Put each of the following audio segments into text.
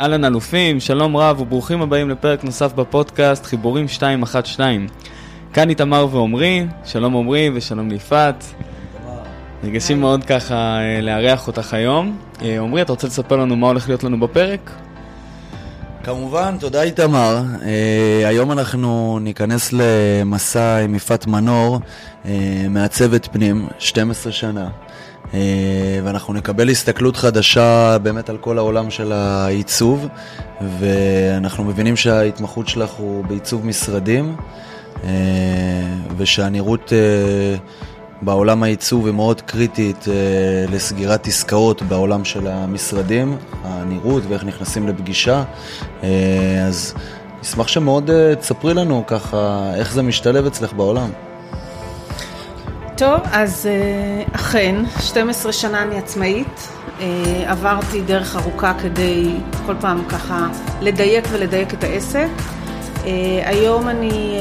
אהלן אלופים, שלום רב וברוכים הבאים לפרק נוסף בפודקאסט חיבורים 212. כאן איתמר ועומרי, שלום עומרי ושלום ליפעת. נרגשים מאוד ככה אה, לארח אותך היום. אה, עומרי, אתה רוצה לספר לנו מה הולך להיות לנו בפרק? כמובן, תודה איתמר. Uh, היום אנחנו ניכנס למסע עם יפעת מנור, uh, מעצבת פנים, 12 שנה. Uh, ואנחנו נקבל הסתכלות חדשה באמת על כל העולם של העיצוב, ואנחנו מבינים שההתמחות שלך הוא בעיצוב משרדים, uh, ושהנראות... Uh, בעולם העיצוב היא מאוד קריטית אה, לסגירת עסקאות בעולם של המשרדים, הנראות ואיך נכנסים לפגישה. אה, אז נשמח שמאוד אה, תספרי לנו ככה איך זה משתלב אצלך בעולם. טוב, אז אה, אכן, 12 שנה אני עצמאית. אה, עברתי דרך ארוכה כדי כל פעם ככה לדייק ולדייק את העסק. אה, היום אני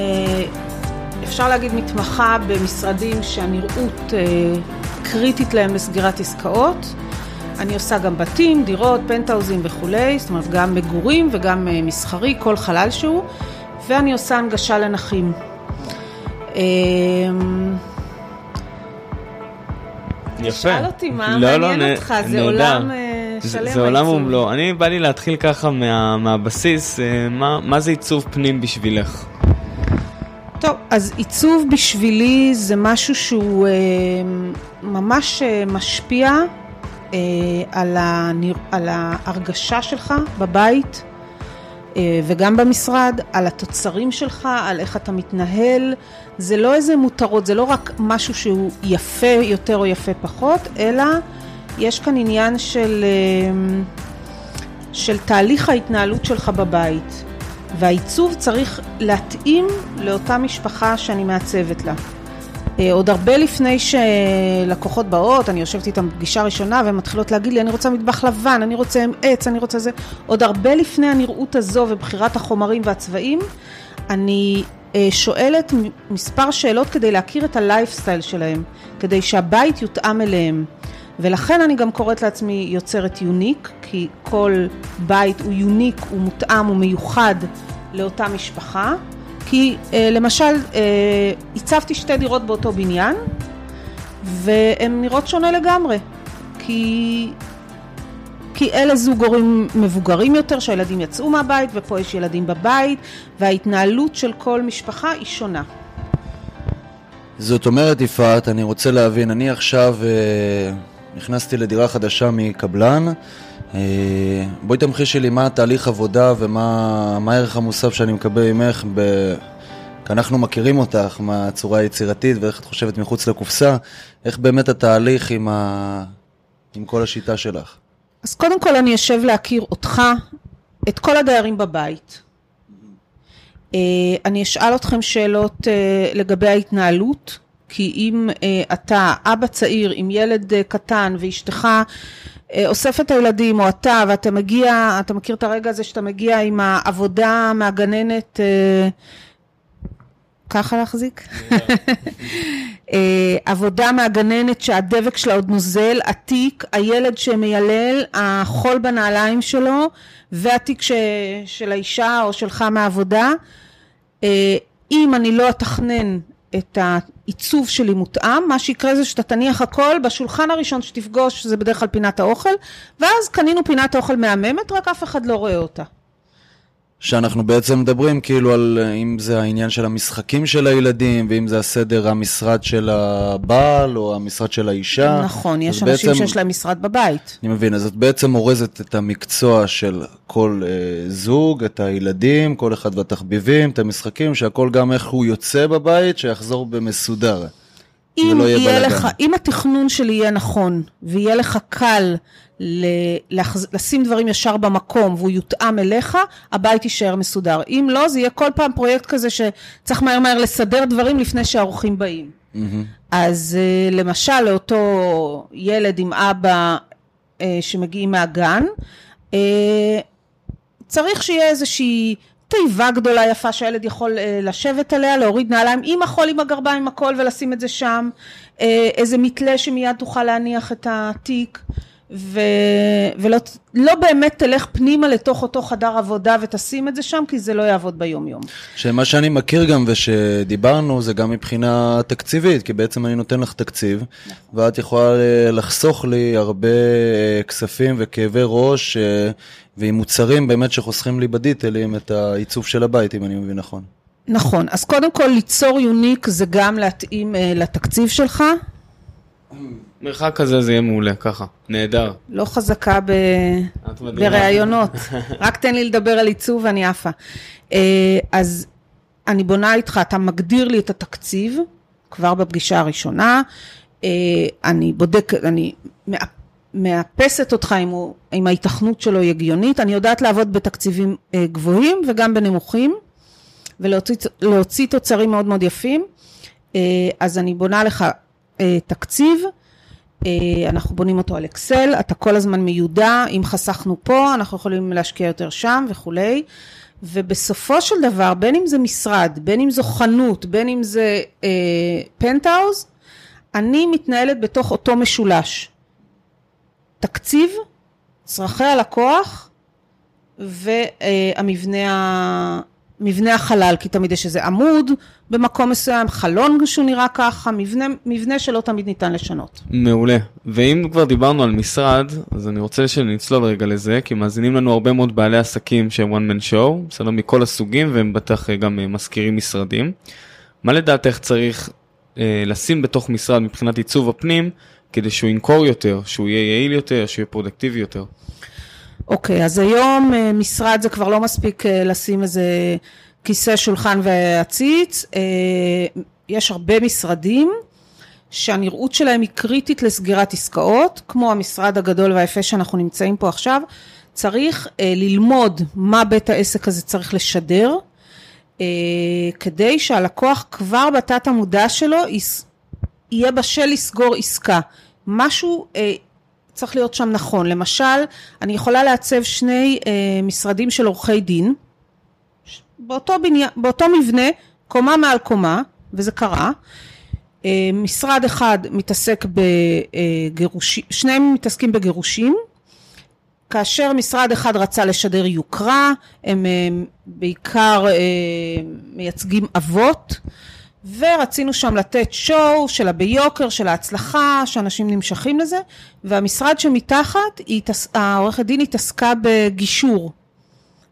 אפשר להגיד מתמחה במשרדים שהנראות קריטית להם לסגירת עסקאות. אני עושה גם בתים, דירות, פנטהאוזים וכולי, זאת אומרת גם מגורים וגם מסחרי, כל חלל שהוא, ואני עושה הנגשה לנכים. יפה. שאל אותי מה לא, לא, מעניין נ- אותך, זה נהדר. עולם אה, זה, שלם זה עולם העיצוב. ומלואו. אני בא לי להתחיל ככה מה, מהבסיס, אה, מה, מה זה עיצוב פנים בשבילך? טוב, אז עיצוב בשבילי זה משהו שהוא אה, ממש אה, משפיע אה, על, הנר... על ההרגשה שלך בבית וגם במשרד, על התוצרים שלך, על איך אתה מתנהל. זה לא איזה מותרות, זה לא רק משהו שהוא יפה יותר או יפה פחות, אלא יש כאן עניין של, אה, של תהליך ההתנהלות שלך בבית. והעיצוב צריך להתאים לאותה משפחה שאני מעצבת לה. אה, עוד הרבה לפני שלקוחות באות, אני יושבת איתן בפגישה ראשונה והן מתחילות להגיד לי, אני רוצה מטבח לבן, אני רוצה עם עץ, אני רוצה זה. עוד הרבה לפני הנראות הזו ובחירת החומרים והצבעים, אני אה, שואלת מספר שאלות כדי להכיר את הלייפסטייל שלהם, כדי שהבית יותאם אליהם. ולכן אני גם קוראת לעצמי יוצרת יוניק, כי כל בית הוא יוניק, הוא מותאם, הוא מיוחד לאותה משפחה. כי אה, למשל, אה, הצבתי שתי דירות באותו בניין, והן נראות שונה לגמרי. כי, כי אלה זוג הורים מבוגרים יותר, שהילדים יצאו מהבית, ופה יש ילדים בבית, וההתנהלות של כל משפחה היא שונה. זאת אומרת, יפעת, אני רוצה להבין, אני עכשיו אה, נכנסתי לדירה חדשה מקבלן. אה, בואי תמחישי לי מה התהליך עבודה ומה מה הערך המוסף שאני מקבל ממך, ב... כי אנחנו מכירים אותך מהצורה היצירתית ואיך את חושבת מחוץ לקופסה, איך באמת התהליך עם, ה... עם כל השיטה שלך. אז קודם כל אני אשב להכיר אותך, את כל הדיירים בבית. אה, אני אשאל אתכם שאלות אה, לגבי ההתנהלות, כי אם אתה אבא צעיר עם ילד קטן ואשתך אוסף את הילדים, או אתה, ואתה מגיע, אתה מכיר את הרגע הזה שאתה מגיע עם העבודה מהגננת, אה, ככה להחזיק? אה, עבודה מהגננת שהדבק שלה עוד נוזל, התיק, הילד שמיילל, החול בנעליים שלו, והתיק ש... של האישה או שלך מהעבודה. אה, אם אני לא אתכנן את העיצוב שלי מותאם, מה שיקרה זה שאתה תניח הכל בשולחן הראשון שתפגוש, זה בדרך כלל פינת האוכל, ואז קנינו פינת האוכל מהממת, רק אף אחד לא רואה אותה. שאנחנו בעצם מדברים כאילו על אה, אם זה העניין של המשחקים של הילדים, ואם זה הסדר המשרד של הבעל או המשרד של האישה. נכון, יש אנשים בעצם- שיש להם משרד בבית. אני מבין, אז את בעצם אורזת את המקצוע של כל אה, זוג, את הילדים, כל אחד והתחביבים, את המשחקים, שהכל גם איך הוא יוצא בבית, שיחזור במסודר. אם ולא יהיה יהיה. לך, אם התכנון שלי יהיה נכון, ויהיה לך קל לשים דברים ישר במקום, והוא יותאם אליך, הבית יישאר מסודר. אם לא, זה יהיה כל פעם פרויקט כזה שצריך מהר מהר לסדר דברים לפני שהאורחים באים. אז אה, למשל, לאותו ילד עם אבא אה, שמגיעים מהגן, אה, צריך שיהיה איזושהי תיבה גדולה יפה שהילד יכול אה, לשבת עליה, להוריד נעליים עם החול, עם הגרביים, עם הכל ולשים את זה שם, אה, איזה מתלה שמיד תוכל להניח את התיק. ו... ולא לא באמת תלך פנימה לתוך אותו חדר עבודה ותשים את זה שם, כי זה לא יעבוד ביום יום. שמה שאני מכיר גם ושדיברנו זה גם מבחינה תקציבית, כי בעצם אני נותן לך תקציב, נכון. ואת יכולה לחסוך לי הרבה אה, כספים וכאבי ראש, אה, ועם מוצרים באמת שחוסכים לי בדיטלים את העיצוב של הבית, אם אני מבין נכון. נכון, אז קודם כל ליצור יוניק זה גם להתאים uh, לתקציב שלך. מרחק כזה זה יהיה מעולה, ככה, נהדר. לא חזקה ב... בראיונות, רק תן לי לדבר על עיצוב ואני עפה. Uh, אז אני בונה איתך, אתה מגדיר לי את התקציב כבר בפגישה הראשונה, uh, אני בודק, אני מאפסת אותך אם, הוא, אם ההיתכנות שלו היא הגיונית, אני יודעת לעבוד בתקציבים uh, גבוהים וגם בנמוכים. ולהוציא תוצרים מאוד מאוד יפים. אה, אז אני בונה לך אה, תקציב, אה, אנחנו בונים אותו על אקסל, אתה כל הזמן מיודע, אם חסכנו פה, אנחנו יכולים להשקיע יותר שם וכולי. ובסופו של דבר, בין אם זה משרד, בין אם זו חנות, בין אם זה אה, פנטהאוז, אני מתנהלת בתוך אותו משולש. תקציב, צרכי הלקוח והמבנה מבנה החלל, כי תמיד יש איזה עמוד במקום מסוים, חלון שהוא נראה ככה, מבנה, מבנה שלא תמיד ניתן לשנות. מעולה. ואם כבר דיברנו על משרד, אז אני רוצה שנצלול רגע לזה, כי מאזינים לנו הרבה מאוד בעלי עסקים שהם one man show, בסדר, מכל הסוגים, והם בטח גם אה, מזכירים משרדים. מה לדעתך צריך אה, לשים בתוך משרד מבחינת עיצוב הפנים, כדי שהוא ינקור יותר, שהוא יהיה יעיל יותר, שהוא יהיה פרודקטיבי יותר? אוקיי, אז היום אה, משרד זה כבר לא מספיק אה, לשים איזה כיסא, שולחן ועציץ. אה, יש הרבה משרדים שהנראות שלהם היא קריטית לסגירת עסקאות, כמו המשרד הגדול והיפה שאנחנו נמצאים פה עכשיו. צריך ללמוד מה בית העסק הזה צריך לשדר, כדי שהלקוח כבר בתת המודע שלו יהיה בשל לסגור עסקה. משהו צריך להיות שם נכון. למשל, אני יכולה לעצב שני אה, משרדים של עורכי דין, באותו, בני... באותו מבנה, קומה מעל קומה, וזה קרה. אה, משרד אחד מתעסק בגירושים, אה, שניהם מתעסקים בגירושים, כאשר משרד אחד רצה לשדר יוקרה, הם אה, בעיקר אה, מייצגים אבות. ורצינו שם לתת שואו של הביוקר, של ההצלחה, שאנשים נמשכים לזה, והמשרד שמתחת, העורכת דין התעסקה בגישור.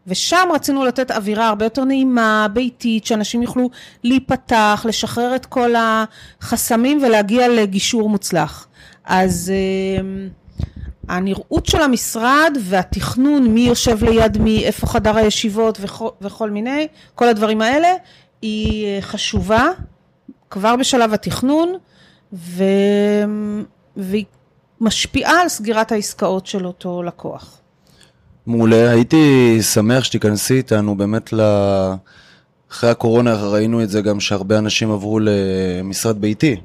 ושם רצינו לתת אווירה הרבה יותר נעימה, ביתית, שאנשים יוכלו להיפתח, לשחרר את כל החסמים ולהגיע לגישור מוצלח. אז אה, הנראות של המשרד והתכנון, מי יושב ליד מי, איפה חדר הישיבות וכל, וכל מיני, כל הדברים האלה, היא אה, חשובה כבר בשלב התכנון ו... והיא משפיעה על סגירת העסקאות של אותו לקוח. מעולה, הייתי שמח שתיכנסי איתנו באמת ל... אחרי הקורונה ראינו את זה גם שהרבה אנשים עברו למשרד ביתי.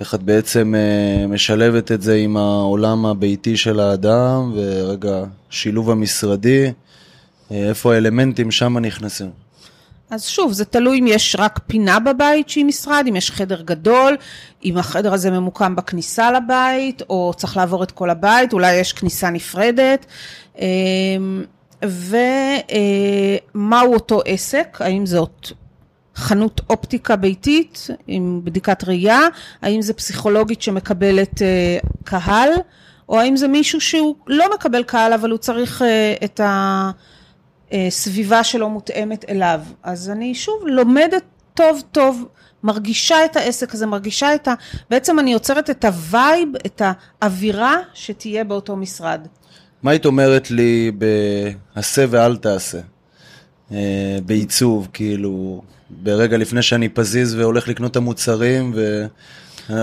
איך את בעצם אה, משלבת את זה עם העולם הביתי של האדם ורגע שילוב המשרדי, אה, איפה האלמנטים שם נכנסים? אז שוב, זה תלוי אם יש רק פינה בבית שהיא משרד, אם יש חדר גדול, אם החדר הזה ממוקם בכניסה לבית, או צריך לעבור את כל הבית, אולי יש כניסה נפרדת. אמ, ומהו אותו עסק, האם זאת חנות אופטיקה ביתית עם בדיקת ראייה, האם זה פסיכולוגית שמקבלת אה, קהל, או האם זה מישהו שהוא לא מקבל קהל אבל הוא צריך אה, את ה... אה, סביבה שלא מותאמת אליו. אז אני שוב לומדת טוב טוב, מרגישה את העסק הזה, מרגישה את ה... בעצם אני יוצרת את ה vibe, את האווירה שתהיה באותו משרד. מה היית אומרת לי ב"עשה ואל תעשה"? אה, בעיצוב, כאילו, ברגע לפני שאני פזיז והולך לקנות את המוצרים,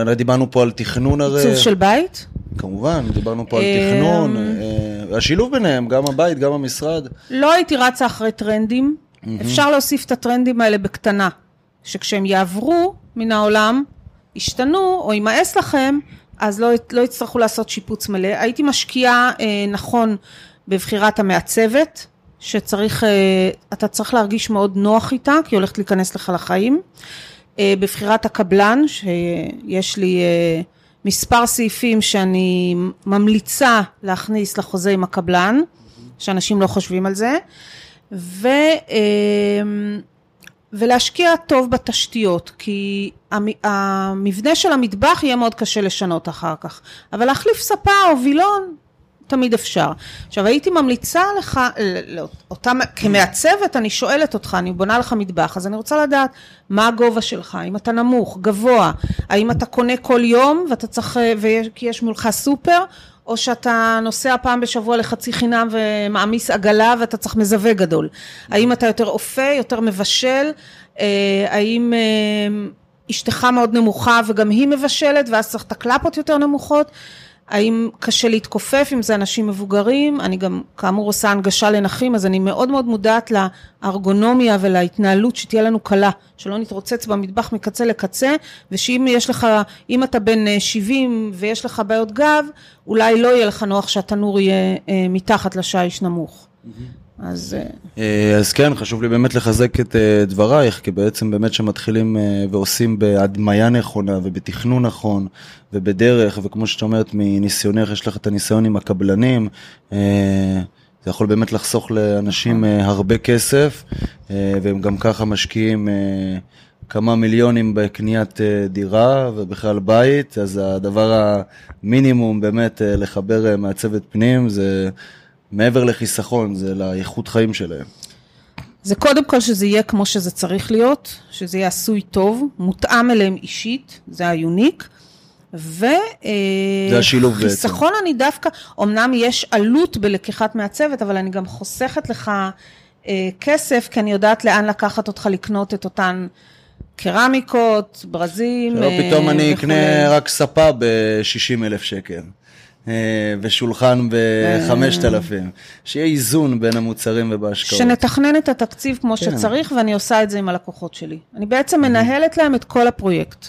ודיברנו פה על תכנון הרי. עיצוב של בית? כמובן, דיברנו פה על תכנון, אה, השילוב ביניהם, גם הבית, גם המשרד. לא הייתי רצה אחרי טרנדים, אפשר להוסיף את הטרנדים האלה בקטנה, שכשהם יעברו מן העולם, ישתנו או יימאס לכם, אז לא, לא יצטרכו לעשות שיפוץ מלא. הייתי משקיעה אה, נכון בבחירת המעצבת, שצריך, אה, אתה צריך להרגיש מאוד נוח איתה, כי היא הולכת להיכנס לך לחיים. אה, בבחירת הקבלן, שיש לי... אה, מספר סעיפים שאני ממליצה להכניס לחוזה עם הקבלן, שאנשים לא חושבים על זה, ו, אמ, ולהשקיע טוב בתשתיות, כי המבנה של המטבח יהיה מאוד קשה לשנות אחר כך, אבל להחליף ספה או וילון תמיד אפשר. עכשיו הייתי ממליצה לך, אותה, כמעצבת אני שואלת אותך, אני בונה לך מטבח, אז אני רוצה לדעת מה הגובה שלך, האם אתה נמוך, גבוה, האם אתה קונה כל יום ואתה צריך, כי יש מולך סופר, או שאתה נוסע פעם בשבוע לחצי חינם ומעמיס עגלה ואתה צריך מזווה גדול. האם אתה יותר אופה, יותר מבשל, אה, האם אה, אשתך מאוד נמוכה וגם היא מבשלת ואז צריך את הקלפות יותר נמוכות. האם קשה להתכופף אם זה אנשים מבוגרים, אני גם כאמור עושה הנגשה לנכים, אז אני מאוד מאוד מודעת לארגונומיה ולהתנהלות שתהיה לנו קלה, שלא נתרוצץ במטבח מקצה לקצה, ושאם יש לך, אם אתה בן 70 אה, ויש לך בעיות גב, אולי לא יהיה לך נוח שהתנור יהיה אה, מתחת לשיש נמוך. Mm-hmm. אז... אה, אה, אז כן, חשוב לי באמת לחזק את אה, דברייך, כי בעצם באמת שמתחילים ועושים בהדמיה נכונה ובתכנון נכון ובדרך, וכמו שאת אומרת, מניסיונך, יש לך את הניסיון עם הקבלנים, זה יכול באמת לחסוך לאנשים הרבה כסף, והם גם ככה משקיעים כמה מיליונים בקניית דירה ובכלל בית, אז הדבר המינימום באמת לחבר מעצבת פנים זה... מעבר לחיסכון, זה לאיכות חיים שלהם. זה קודם כל שזה יהיה כמו שזה צריך להיות, שזה יהיה עשוי טוב, מותאם אליהם אישית, זה היוניק. ו... אה, זה השילוב בעצם. חיסכון אני דווקא, אמנם יש עלות בלקיחת מעצבת, אבל אני גם חוסכת לך אה, כסף, כי אני יודעת לאן לקחת אותך לקנות את אותן קרמיקות, ברזים. שלא פתאום אני אקנה רק ספה ב-60 אלף שקל. אה, ושולחן ב-5,000. שיהיה איזון בין המוצרים ובהשקעות. שנתכנן את התקציב כמו כן. שצריך, ואני עושה את זה עם הלקוחות שלי. אני בעצם מנהלת להם את כל הפרויקט.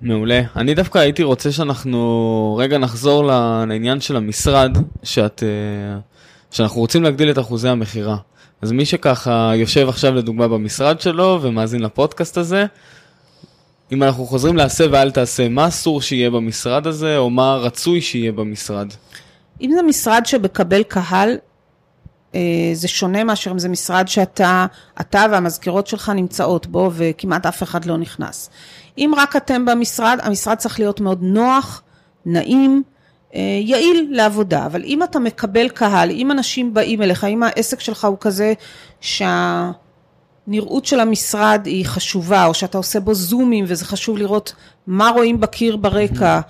מעולה. אני דווקא הייתי רוצה שאנחנו רגע נחזור לעניין של המשרד, שאת, אה, שאנחנו רוצים להגדיל את אחוזי המכירה. אז מי שככה יושב עכשיו לדוגמה במשרד שלו ומאזין לפודקאסט הזה, אם אנחנו חוזרים לעשה ואל תעשה, מה אסור שיהיה במשרד הזה, או מה רצוי שיהיה במשרד? אם זה משרד שמקבל קהל, אה, זה שונה מאשר אם זה משרד שאתה, אתה והמזכירות שלך נמצאות בו וכמעט אף אחד לא נכנס. אם רק אתם במשרד, המשרד צריך להיות מאוד נוח, נעים, אה, יעיל לעבודה, אבל אם אתה מקבל קהל, אם אנשים באים אליך, אם העסק שלך הוא כזה שה... הנראות של המשרד היא חשובה, או שאתה עושה בו זומים וזה חשוב לראות מה רואים בקיר ברקע,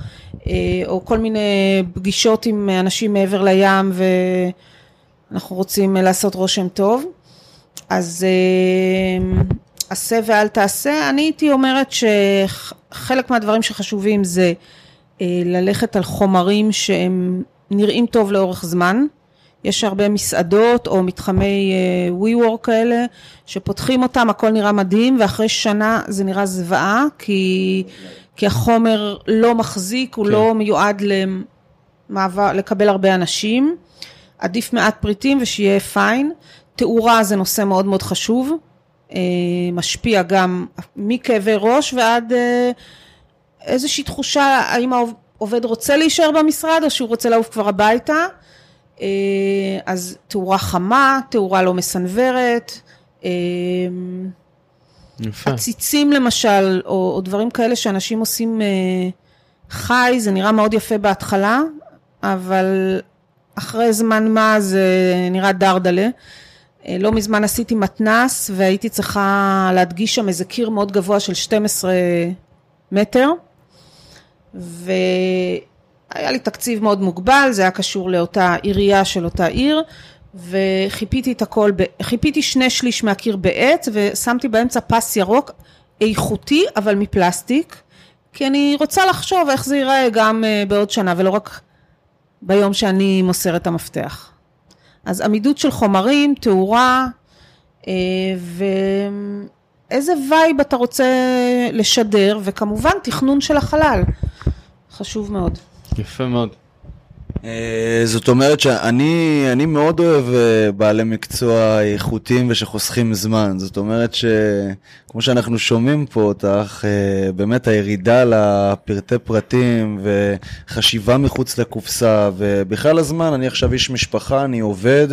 אה, או כל מיני פגישות עם אנשים מעבר לים ואנחנו רוצים לעשות רושם טוב. אז אה, עשה ואל תעשה. אני הייתי אומרת שחלק מהדברים שחשובים זה אה, ללכת על חומרים שהם נראים טוב לאורך זמן. יש הרבה מסעדות או מתחמי ווי uh, וורק כאלה, שפותחים אותם, הכל נראה מדהים, ואחרי שנה זה נראה זוועה, כי, כי החומר לא מחזיק, הוא כן. לא מיועד למעבר, לקבל הרבה אנשים. עדיף מעט פריטים ושיהיה פיין. תאורה זה נושא מאוד מאוד חשוב, uh, משפיע גם מכאבי ראש ועד uh, איזושהי תחושה האם העובד רוצה להישאר במשרד או שהוא רוצה לעוף כבר הביתה. אה, אז תאורה חמה, תאורה לא מסנוורת. אה, יפה. עציצים למשל, או, או דברים כאלה שאנשים עושים אה, חי, זה נראה מאוד יפה בהתחלה, אבל אחרי זמן מה זה נראה דרדלה. לא מזמן עשיתי מתנס והייתי צריכה להדגיש שם איזה קיר מאוד גבוה של 12 מטר. ו... היה לי תקציב מאוד מוגבל, זה היה קשור לאותה עירייה של אותה עיר, וחיפיתי את הכל, ב... חיפיתי שני שליש מהקיר בעץ, ושמתי באמצע פס ירוק, איכותי, אבל מפלסטיק, כי אני רוצה לחשוב איך זה ייראה גם אה, בעוד שנה, ולא רק ביום שאני מוסר את המפתח. אז עמידות של חומרים, תאורה, אה, ואיזה וייב אתה רוצה לשדר, וכמובן תכנון של החלל, חשוב מאוד. יפה מאוד. אה, זאת אומרת שאני אני מאוד אוהב אה, בעלי מקצוע איכותיים ושחוסכים זמן. זאת אומרת שכמו שאנחנו שומעים פה אותך, אה, באמת הירידה לפרטי פרטים וחשיבה מחוץ לקופסה, ובכלל הזמן, אני עכשיו איש משפחה, אני עובד,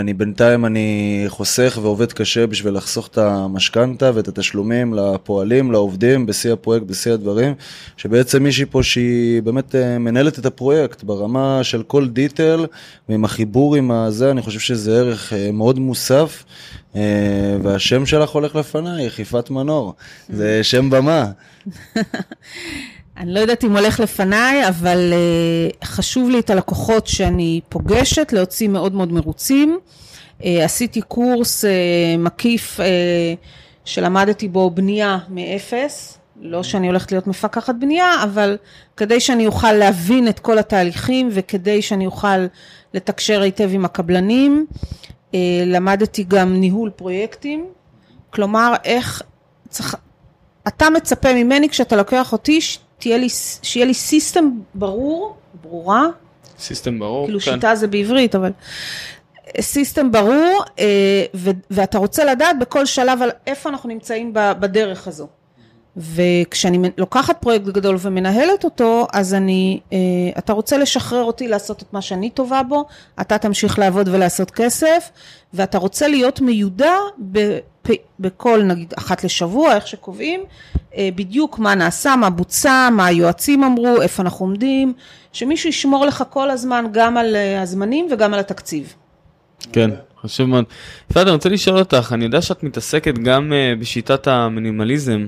אני בינתיים אני חוסך ועובד קשה בשביל לחסוך את המשכנתה ואת התשלומים לפועלים, לעובדים, בשיא הפרויקט, בשיא הדברים, שבעצם מישהי פה שהיא באמת מנהלת את הפרויקט ברמה של כל דיטל, ועם החיבור עם הזה, אני חושב שזה ערך אה, מאוד מוסף, אה, והשם שלך הולך לפניי, יחיפת מנור. זה שם במה. אני לא יודעת אם הולך לפניי, אבל uh, חשוב לי את הלקוחות שאני פוגשת, להוציא מאוד מאוד מרוצים. Uh, עשיתי קורס uh, מקיף uh, שלמדתי בו בנייה מאפס, לא שאני הולכת להיות מפקחת בנייה, אבל כדי שאני אוכל להבין את כל התהליכים וכדי שאני אוכל לתקשר היטב עם הקבלנים, אה, למדתי גם ניהול פרויקטים, כלומר איך צריך, אתה מצפה ממני כשאתה לוקח אותי שתהיה לי, שיהיה לי סיסטם ברור, ברורה, system ברור, כאילו כן. שיטה זה בעברית, אבל system ברור, אה, ואתה רוצה לדעת בכל שלב על איפה אנחנו נמצאים בדרך הזו. וכשאני לוקחת פרויקט גדול ומנהלת אותו, אז אני, אה, אתה רוצה לשחרר אותי לעשות את מה שאני טובה בו, אתה תמשיך לעבוד ולעשות כסף, ואתה רוצה להיות מיודע בפ, בכל, נגיד, אחת לשבוע, איך שקובעים, אה, בדיוק מה נעשה, מה בוצע, מה היועצים אמרו, איפה אנחנו עומדים, שמישהו ישמור לך כל הזמן גם על אה, הזמנים וגם על התקציב. כן, חשוב מאוד. יפעת, אני רוצה לשאול אותך, אני יודע שאת מתעסקת גם בשיטת המינימליזם.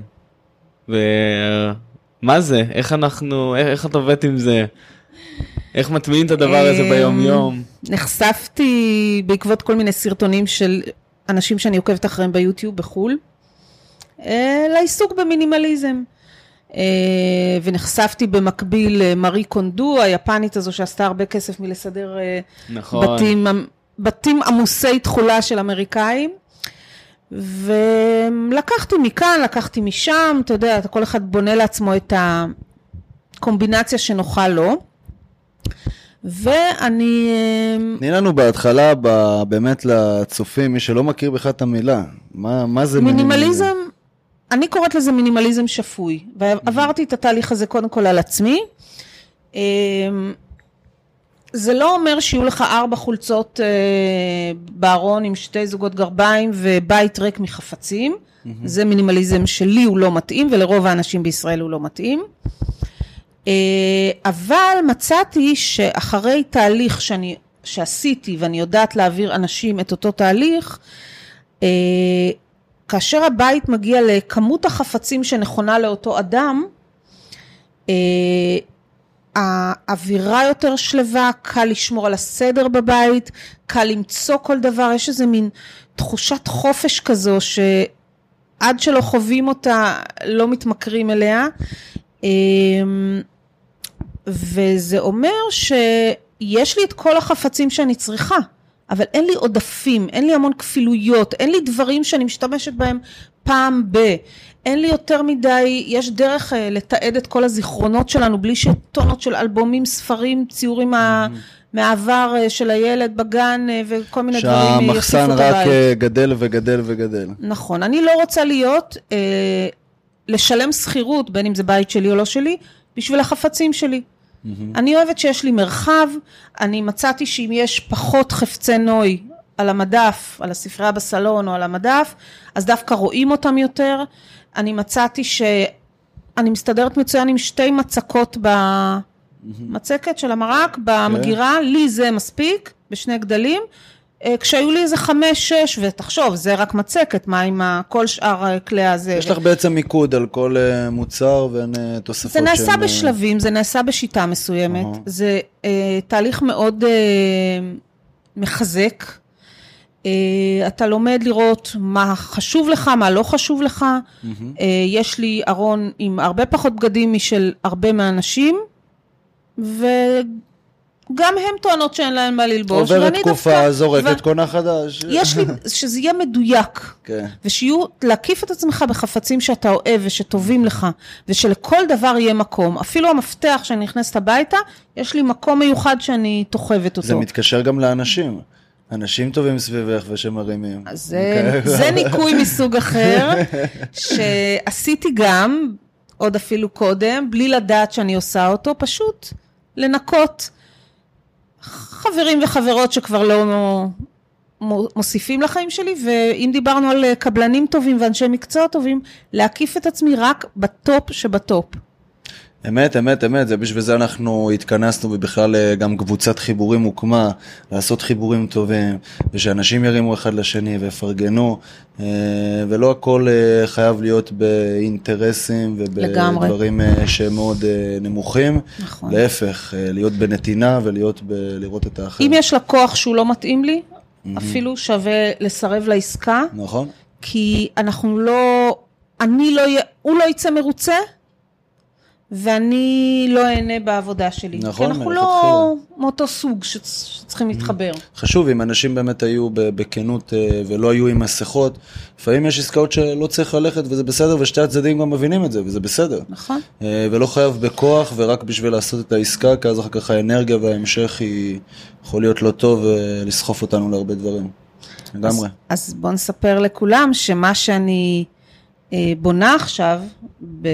ומה זה? איך אנחנו, איך, איך את עובדת עם זה? איך מטמיעים את הדבר הזה אמ, ביום יום? נחשפתי בעקבות כל מיני סרטונים של אנשים שאני עוקבת אחריהם ביוטיוב בחו"ל, אה, לעיסוק במינימליזם. אה, ונחשפתי במקביל למרי קונדו, היפנית הזו שעשתה הרבה כסף מלסדר אה, נכון. בתים, בתים עמוסי תכולה של אמריקאים. ולקחתי מכאן, לקחתי משם, אתה יודע, כל אחד בונה לעצמו את הקומבינציה שנוחה לו. ואני... תני לנו בהתחלה, ב, באמת לצופים, מי שלא מכיר בכלל את המילה, מה, מה זה מינימליזם? מינימליזם, אני קוראת לזה מינימליזם שפוי, ועברתי את התהליך הזה קודם כל על עצמי. זה לא אומר שיהיו לך ארבע חולצות אה, בארון עם שתי זוגות גרביים ובית ריק מחפצים. Mm-hmm. זה מינימליזם שלי הוא לא מתאים ולרוב האנשים בישראל הוא לא מתאים. אה, אבל מצאתי שאחרי תהליך שאני, שעשיתי ואני יודעת להעביר אנשים את אותו תהליך, אה, כאשר הבית מגיע לכמות החפצים שנכונה לאותו אדם, אה, האווירה יותר שלווה, קל לשמור על הסדר בבית, קל למצוא כל דבר, יש איזה מין תחושת חופש כזו שעד שלא חווים אותה לא מתמכרים אליה. אמ, וזה אומר שיש לי את כל החפצים שאני צריכה, אבל אין לי עודפים, אין לי המון כפילויות, אין לי דברים שאני משתמשת בהם פעם ב... אין לי יותר מדי, יש דרך uh, לתעד את כל הזיכרונות שלנו בלי שטונות של אלבומים, ספרים, ציורים מה, מהעבר uh, של הילד בגן uh, וכל מיני דברים שהמחסן רק uh, גדל וגדל וגדל. נכון, אני לא רוצה להיות, uh, לשלם שכירות, בין אם זה בית שלי או לא שלי, בשביל החפצים שלי. Mm-hmm. אני אוהבת שיש לי מרחב, אני מצאתי שאם יש פחות חפצי נוי על המדף, על הספרייה בסלון או על המדף, אז דווקא רואים אותם יותר. אני מצאתי שאני מסתדרת מצוין עם שתי מצקות במצקת של המרק, במגירה, לי זה מספיק, בשני גדלים. אה, כשהיו לי איזה חמש, שש, ותחשוב, זה רק מצקת, מה עם כל שאר כלי הזה. יש לך בעצם מיקוד על כל אה, מוצר ואין אה, תוספות זה נעשה שהם... בשלבים, זה נעשה בשיטה מסוימת. Uh-huh. זה uh, תהליך מאוד uh, מחזק. אה, אתה לומד לראות מה חשוב לך, מה לא חשוב לך. Mm-hmm. יש לי ארון עם הרבה פחות בגדים משל הרבה מהאנשים, ואני גם הן טוענות שאין להן מה ללבוש. עוברת תקופה, דווקא- זורקת ו- קונה חדש. יש לי, שזה יהיה מדויק. כן. ושיהיו, להקיף את עצמך בחפצים שאתה אוהב ושטובים לך, ושלכל דבר יהיה מקום. אפילו המפתח שאני נכנסת הביתה, יש לי מקום מיוחד שאני תוחבת אותו. זה מתקשר גם לאנשים. אנשים טובים סביבך ושמרימים. אז זה, זה ניקוי מסוג אחר, שעשיתי גם, עוד אפילו קודם, בלי לדעת שאני עושה אותו, פשוט לנקות חברים וחברות שכבר לא מו- מוסיפים לחיים שלי, ואם דיברנו על קבלנים טובים ואנשי מקצוע טובים, להקיף את עצמי רק בטופ שבטופ. אמת, אמת, אמת, זה בשביל זה אנחנו התכנסנו ובכלל אה, גם קבוצת חיבורים הוקמה, לעשות חיבורים טובים, ושאנשים ירימו אחד לשני ויפרגנו, אה, ולא הכל אה, חייב להיות באינטרסים. ובדברים שהם מאוד נמוכים. נכון. להפך, להיות בנתינה ולהיות ב... לראות את האחר. אם יש לקוח שהוא לא מתאים לי, אפילו שווה לסרב לעסקה, נכון? כי אנחנו לא, אני לא, הוא לא יצא מרוצה, ואני לא אהנה בעבודה שלי. נכון, כי אנחנו מלכתחילה. לא מאותו סוג שצ- שצריכים להתחבר. חשוב, אם אנשים באמת היו בכנות אה, ולא היו עם מסכות, לפעמים יש עסקאות שלא צריך ללכת וזה בסדר, ושתי הצדדים גם מבינים את זה, וזה בסדר. נכון? אה, ולא חייב בכוח ורק בשביל לעשות את העסקה, כי אז אחר כך האנרגיה וההמשך היא יכול להיות לא טוב ולסחוף אותנו להרבה דברים. לגמרי. אז בואו נספר לכולם שמה שאני אה, בונה עכשיו, ב...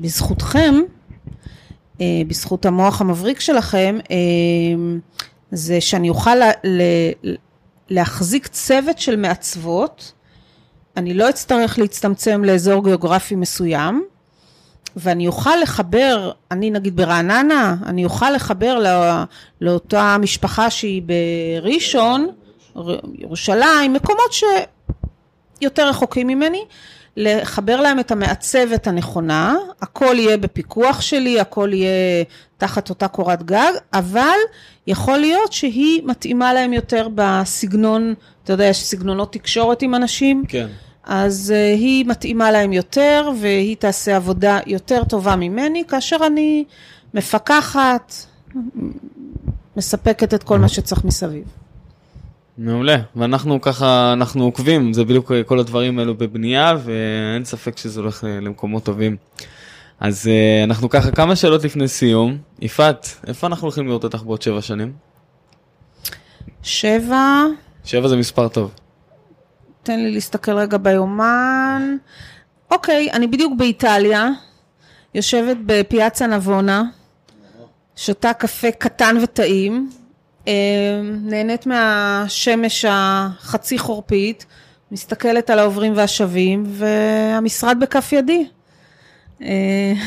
בזכותכם, אה, בזכות המוח המבריק שלכם, אה, זה שאני אוכל לה, להחזיק צוות של מעצבות, אני לא אצטרך להצטמצם לאזור גיאוגרפי מסוים, ואני אוכל לחבר, אני נגיד ברעננה, אני אוכל לחבר לא, לאותה משפחה שהיא בראשון, ירושלים, מקומות שיותר רחוקים ממני, לחבר להם את המעצבת הנכונה, הכל יהיה בפיקוח שלי, הכל יהיה תחת אותה קורת גג, אבל יכול להיות שהיא מתאימה להם יותר בסגנון, אתה יודע, יש סגנונות תקשורת עם אנשים, כן. אז uh, היא מתאימה להם יותר, והיא תעשה עבודה יותר טובה ממני, כאשר אני מפקחת, מספקת את כל מה שצריך מסביב. מעולה, ואנחנו ככה, אנחנו עוקבים, זה בדיוק כל הדברים האלו בבנייה, ואין ספק שזה הולך ל- למקומות טובים. אז אה, אנחנו ככה, כמה שאלות לפני סיום. יפעת, איפה אנחנו הולכים לראות אותך בעוד שבע שנים? שבע, שבע זה מספר טוב. תן לי להסתכל רגע ביומן. אוקיי, אני בדיוק באיטליה, יושבת בפיאצה נבונה, שותה קפה קטן וטעים, אה, נהנית מהשמש החצי חורפית, מסתכלת על העוברים והשבים, והמשרד בכף ידי. אה,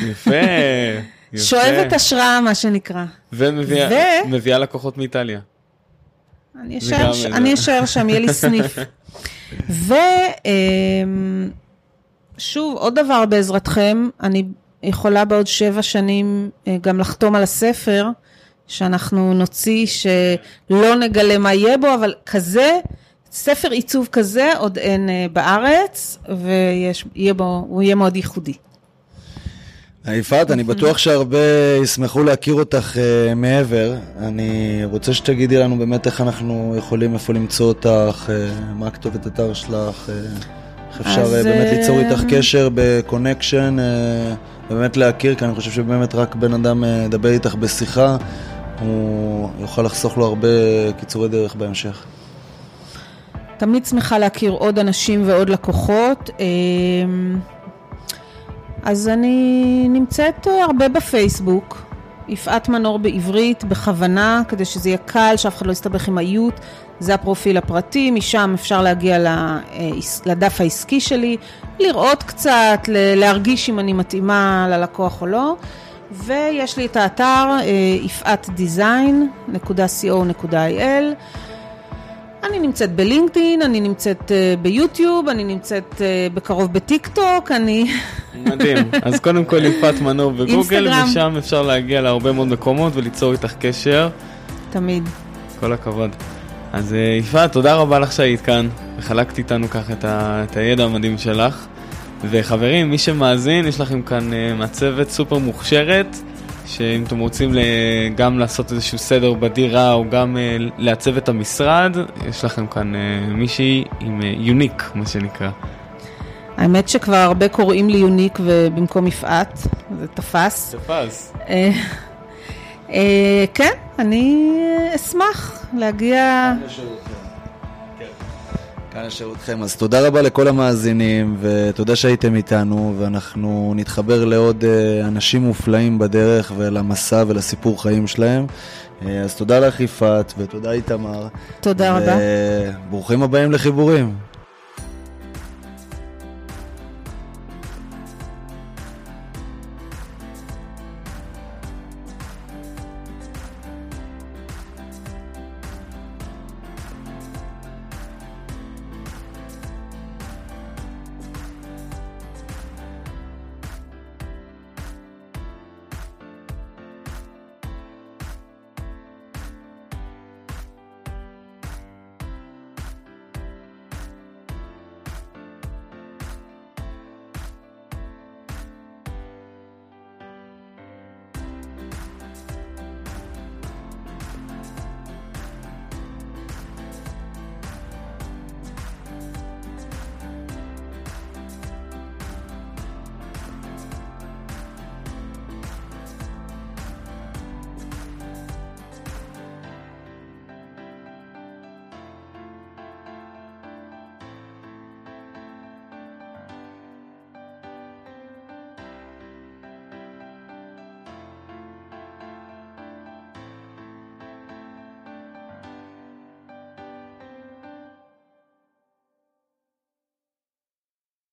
יפה, יפה. שואבת השראה, מה שנקרא. ומביאה ו- מביאה לקוחות מאיטליה. אני אשאר, גם ש... איזה- אני אשאר שם, יהיה לי סניף. ושוב, עוד דבר בעזרתכם, אני יכולה בעוד שבע שנים אה, גם לחתום על הספר שאנחנו נוציא, שלא נגלה מה יהיה בו, אבל כזה, ספר עיצוב כזה עוד אין אה, בארץ, ויהיה בו, הוא יהיה מאוד ייחודי. יפעת, אני בטוח שהרבה ישמחו להכיר אותך uh, מעבר. אני רוצה שתגידי לנו באמת איך אנחנו יכולים, איפה למצוא אותך, uh, מה הכתובת אתר שלך, uh, איך אפשר אז, uh, באמת אה, ליצור איתך קשר בקונקשן, uh, באמת להכיר, כי אני חושב שבאמת רק בן אדם uh, ידבר איתך בשיחה, הוא יוכל לחסוך לו הרבה קיצורי דרך בהמשך. תמיד שמחה להכיר עוד אנשים ועוד לקוחות. אמ, אז אני נמצאת אה, הרבה בפייסבוק, יפעת מנור בעברית, בכוונה, כדי שזה יהיה קל, שאף אחד לא יסתבך עם האיות. זה הפרופיל הפרטי, משם אפשר להגיע ל- לדף העסקי שלי, לראות קצת, להרגיש אם אני מתאימה ללקוח או לא. ויש לי את האתר אה, יפעת design.co.il אני נמצאת בלינקדאין, אני נמצאת אה, ביוטיוב, אני נמצאת אה, בקרוב בטיק טוק, אני... מדהים. אז קודם כל יפעת מנור בגוגל, אינסטגרם. משם אפשר להגיע להרבה מאוד מקומות וליצור איתך קשר. תמיד. כל הכבוד. אז אה, יפעת, תודה רבה לך שהיית כאן, וחלקת איתנו ככה את, ה, את הידע המדהים שלך. וחברים, מי שמאזין, יש לכם כאן אה, מעצבת סופר מוכשרת, שאם אתם רוצים גם לעשות איזשהו סדר בדירה או גם לעצב את המשרד, יש לכם כאן מישהי עם יוניק, מה שנקרא. האמת שכבר הרבה קוראים לי יוניק ובמקום יפעת, זה תפס. תפס. כן, אני אשמח להגיע... כאן לשירותכם. אז תודה רבה לכל המאזינים, ותודה שהייתם איתנו, ואנחנו נתחבר לעוד אנשים מופלאים בדרך, ולמסע ולסיפור חיים שלהם. אז תודה לך יפעת, ותודה איתמר. תודה רבה. וברוכים הבאים לחיבורים.